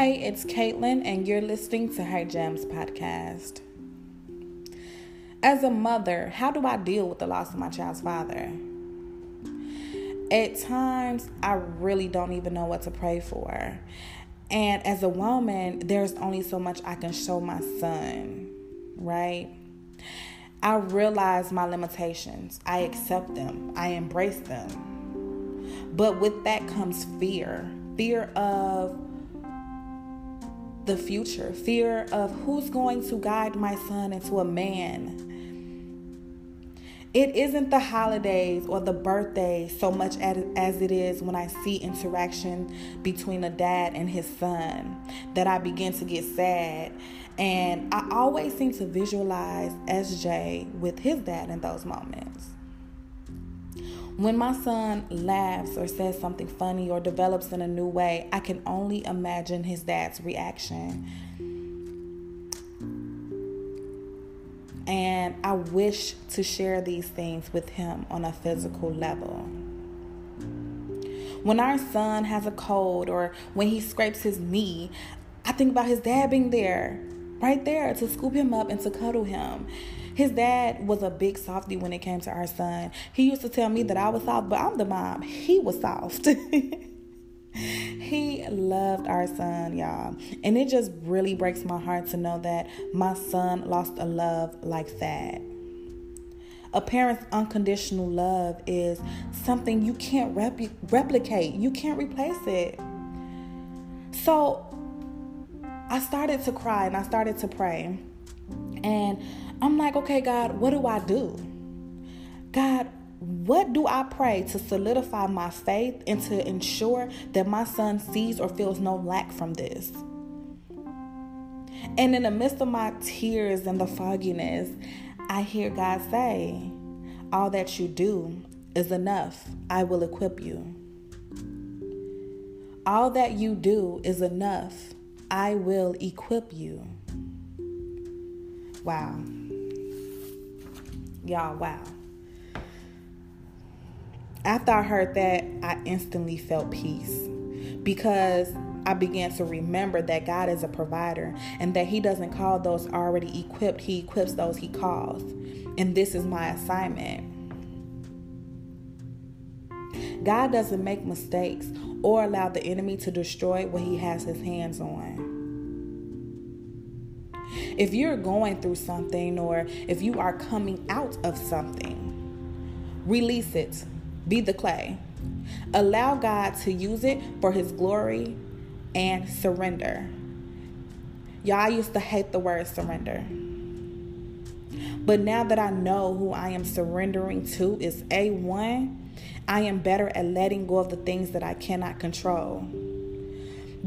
Hey, it's Caitlin, and you're listening to Her Gems podcast. As a mother, how do I deal with the loss of my child's father? At times, I really don't even know what to pray for. And as a woman, there's only so much I can show my son, right? I realize my limitations, I accept them, I embrace them. But with that comes fear fear of the future, fear of who's going to guide my son into a man. It isn't the holidays or the birthdays so much as it is when I see interaction between a dad and his son that I begin to get sad. And I always seem to visualize SJ with his dad in those moments. When my son laughs or says something funny or develops in a new way, I can only imagine his dad's reaction. And I wish to share these things with him on a physical level. When our son has a cold or when he scrapes his knee, I think about his dad being there, right there to scoop him up and to cuddle him. His dad was a big softy when it came to our son. He used to tell me that I was soft, but I'm the mom. He was soft. he loved our son, y'all. And it just really breaks my heart to know that my son lost a love like that. A parent's unconditional love is something you can't rep- replicate, you can't replace it. So I started to cry and I started to pray. And I'm like, okay, God, what do I do? God, what do I pray to solidify my faith and to ensure that my son sees or feels no lack from this? And in the midst of my tears and the fogginess, I hear God say, All that you do is enough. I will equip you. All that you do is enough. I will equip you. Wow. Y'all, wow. After I heard that, I instantly felt peace because I began to remember that God is a provider and that He doesn't call those already equipped, He equips those He calls. And this is my assignment. God doesn't make mistakes or allow the enemy to destroy what He has His hands on. If you're going through something or if you are coming out of something, release it. Be the clay. Allow God to use it for His glory and surrender. Y'all, used to hate the word surrender. But now that I know who I am surrendering to is A1, I am better at letting go of the things that I cannot control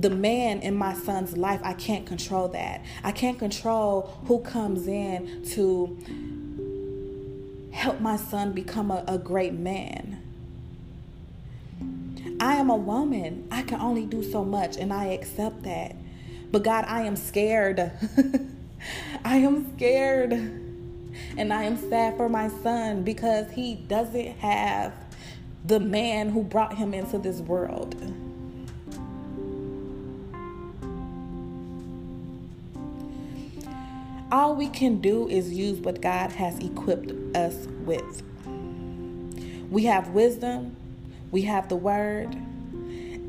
the man in my son's life, I can't control that. I can't control who comes in to help my son become a, a great man. I am a woman. I can only do so much, and I accept that. But God, I am scared. I am scared. And I am sad for my son because he doesn't have the man who brought him into this world. All we can do is use what God has equipped us with. We have wisdom, we have the word,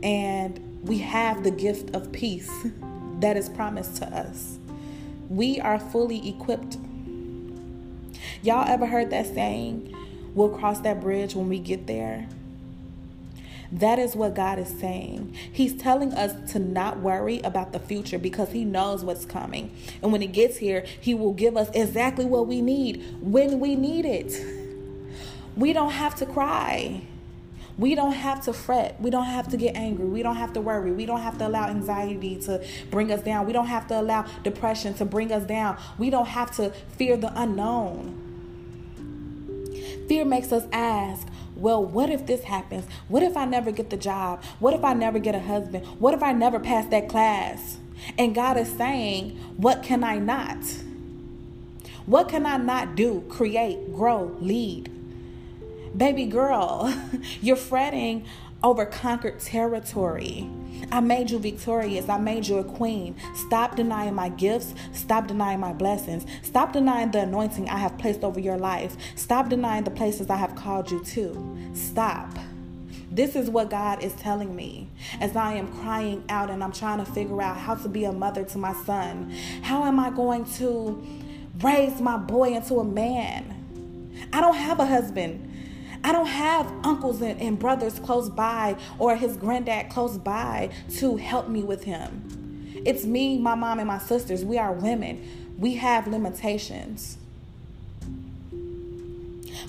and we have the gift of peace that is promised to us. We are fully equipped. Y'all ever heard that saying, we'll cross that bridge when we get there? That is what God is saying. He's telling us to not worry about the future because He knows what's coming. And when it gets here, He will give us exactly what we need when we need it. We don't have to cry. We don't have to fret. We don't have to get angry. We don't have to worry. We don't have to allow anxiety to bring us down. We don't have to allow depression to bring us down. We don't have to fear the unknown. Fear makes us ask, well, what if this happens? What if I never get the job? What if I never get a husband? What if I never pass that class? And God is saying, what can I not? What can I not do? Create, grow, lead. Baby girl, you're fretting over conquered territory. I made you victorious. I made you a queen. Stop denying my gifts. Stop denying my blessings. Stop denying the anointing I have placed over your life. Stop denying the places I have called you to. Stop. This is what God is telling me as I am crying out and I'm trying to figure out how to be a mother to my son. How am I going to raise my boy into a man? I don't have a husband. I don't have uncles and, and brothers close by or his granddad close by to help me with him. It's me, my mom, and my sisters. We are women. We have limitations.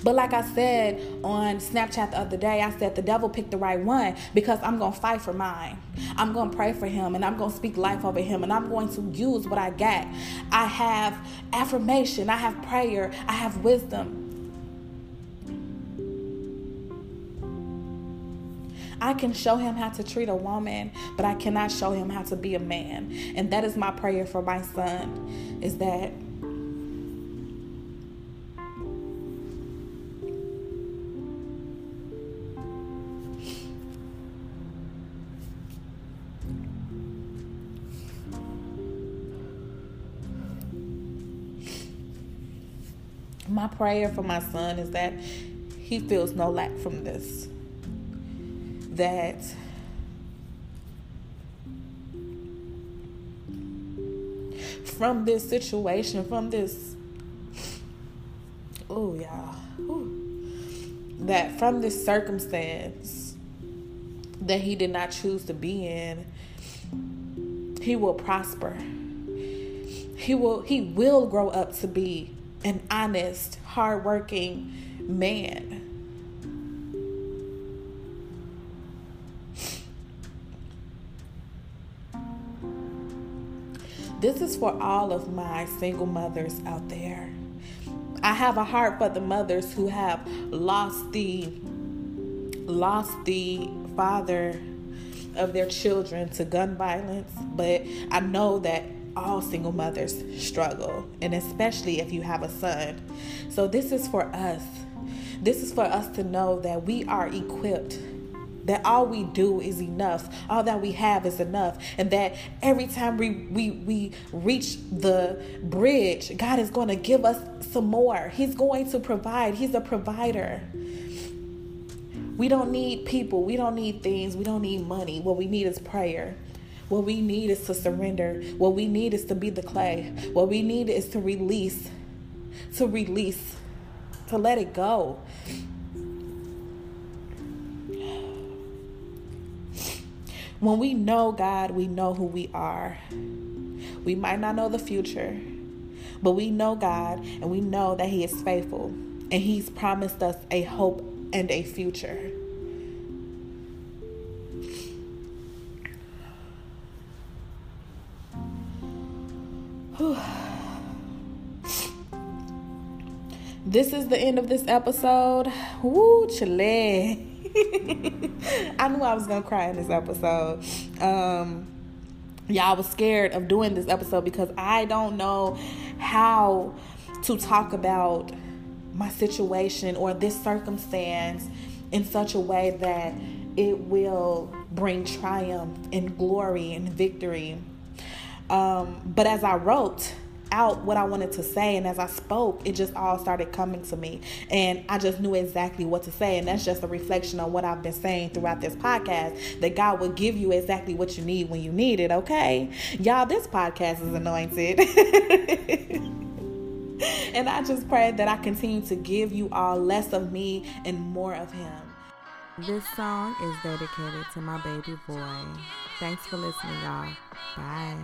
But like I said on Snapchat the other day, I said the devil picked the right one because I'm going to fight for mine. I'm going to pray for him and I'm going to speak life over him and I'm going to use what I got. I have affirmation, I have prayer, I have wisdom. I can show him how to treat a woman, but I cannot show him how to be a man. And that is my prayer for my son is that my prayer for my son is that he feels no lack from this. That from this situation, from this, oh, yeah, that from this circumstance that he did not choose to be in, he will prosper. He will he will grow up to be an honest, hardworking man. This is for all of my single mothers out there. I have a heart for the mothers who have lost the lost the father of their children to gun violence, but I know that all single mothers struggle, and especially if you have a son. So, this is for us. This is for us to know that we are equipped that all we do is enough. All that we have is enough. And that every time we we, we reach the bridge god is going to give us some more. He's going to provide. He's a provider. We don't need people. We don't need things. We don't need money. What we need is prayer. What we need is to surrender. What we need is to be the clay. What we need is to release, to release, to let it go. When we know God, we know who we are. We might not know the future, but we know God and we know that He is faithful and He's promised us a hope and a future. this is the end of this episode. Woo, chile. I knew I was gonna cry in this episode. Um, I was scared of doing this episode because I don't know how to talk about my situation or this circumstance in such a way that it will bring triumph and glory and victory um, but as I wrote out what I wanted to say, and as I spoke, it just all started coming to me. And I just knew exactly what to say. And that's just a reflection on what I've been saying throughout this podcast that God will give you exactly what you need when you need it, okay? Y'all, this podcast is anointed. and I just pray that I continue to give you all less of me and more of Him. This song is dedicated to my baby boy. Thanks for listening, y'all. Bye.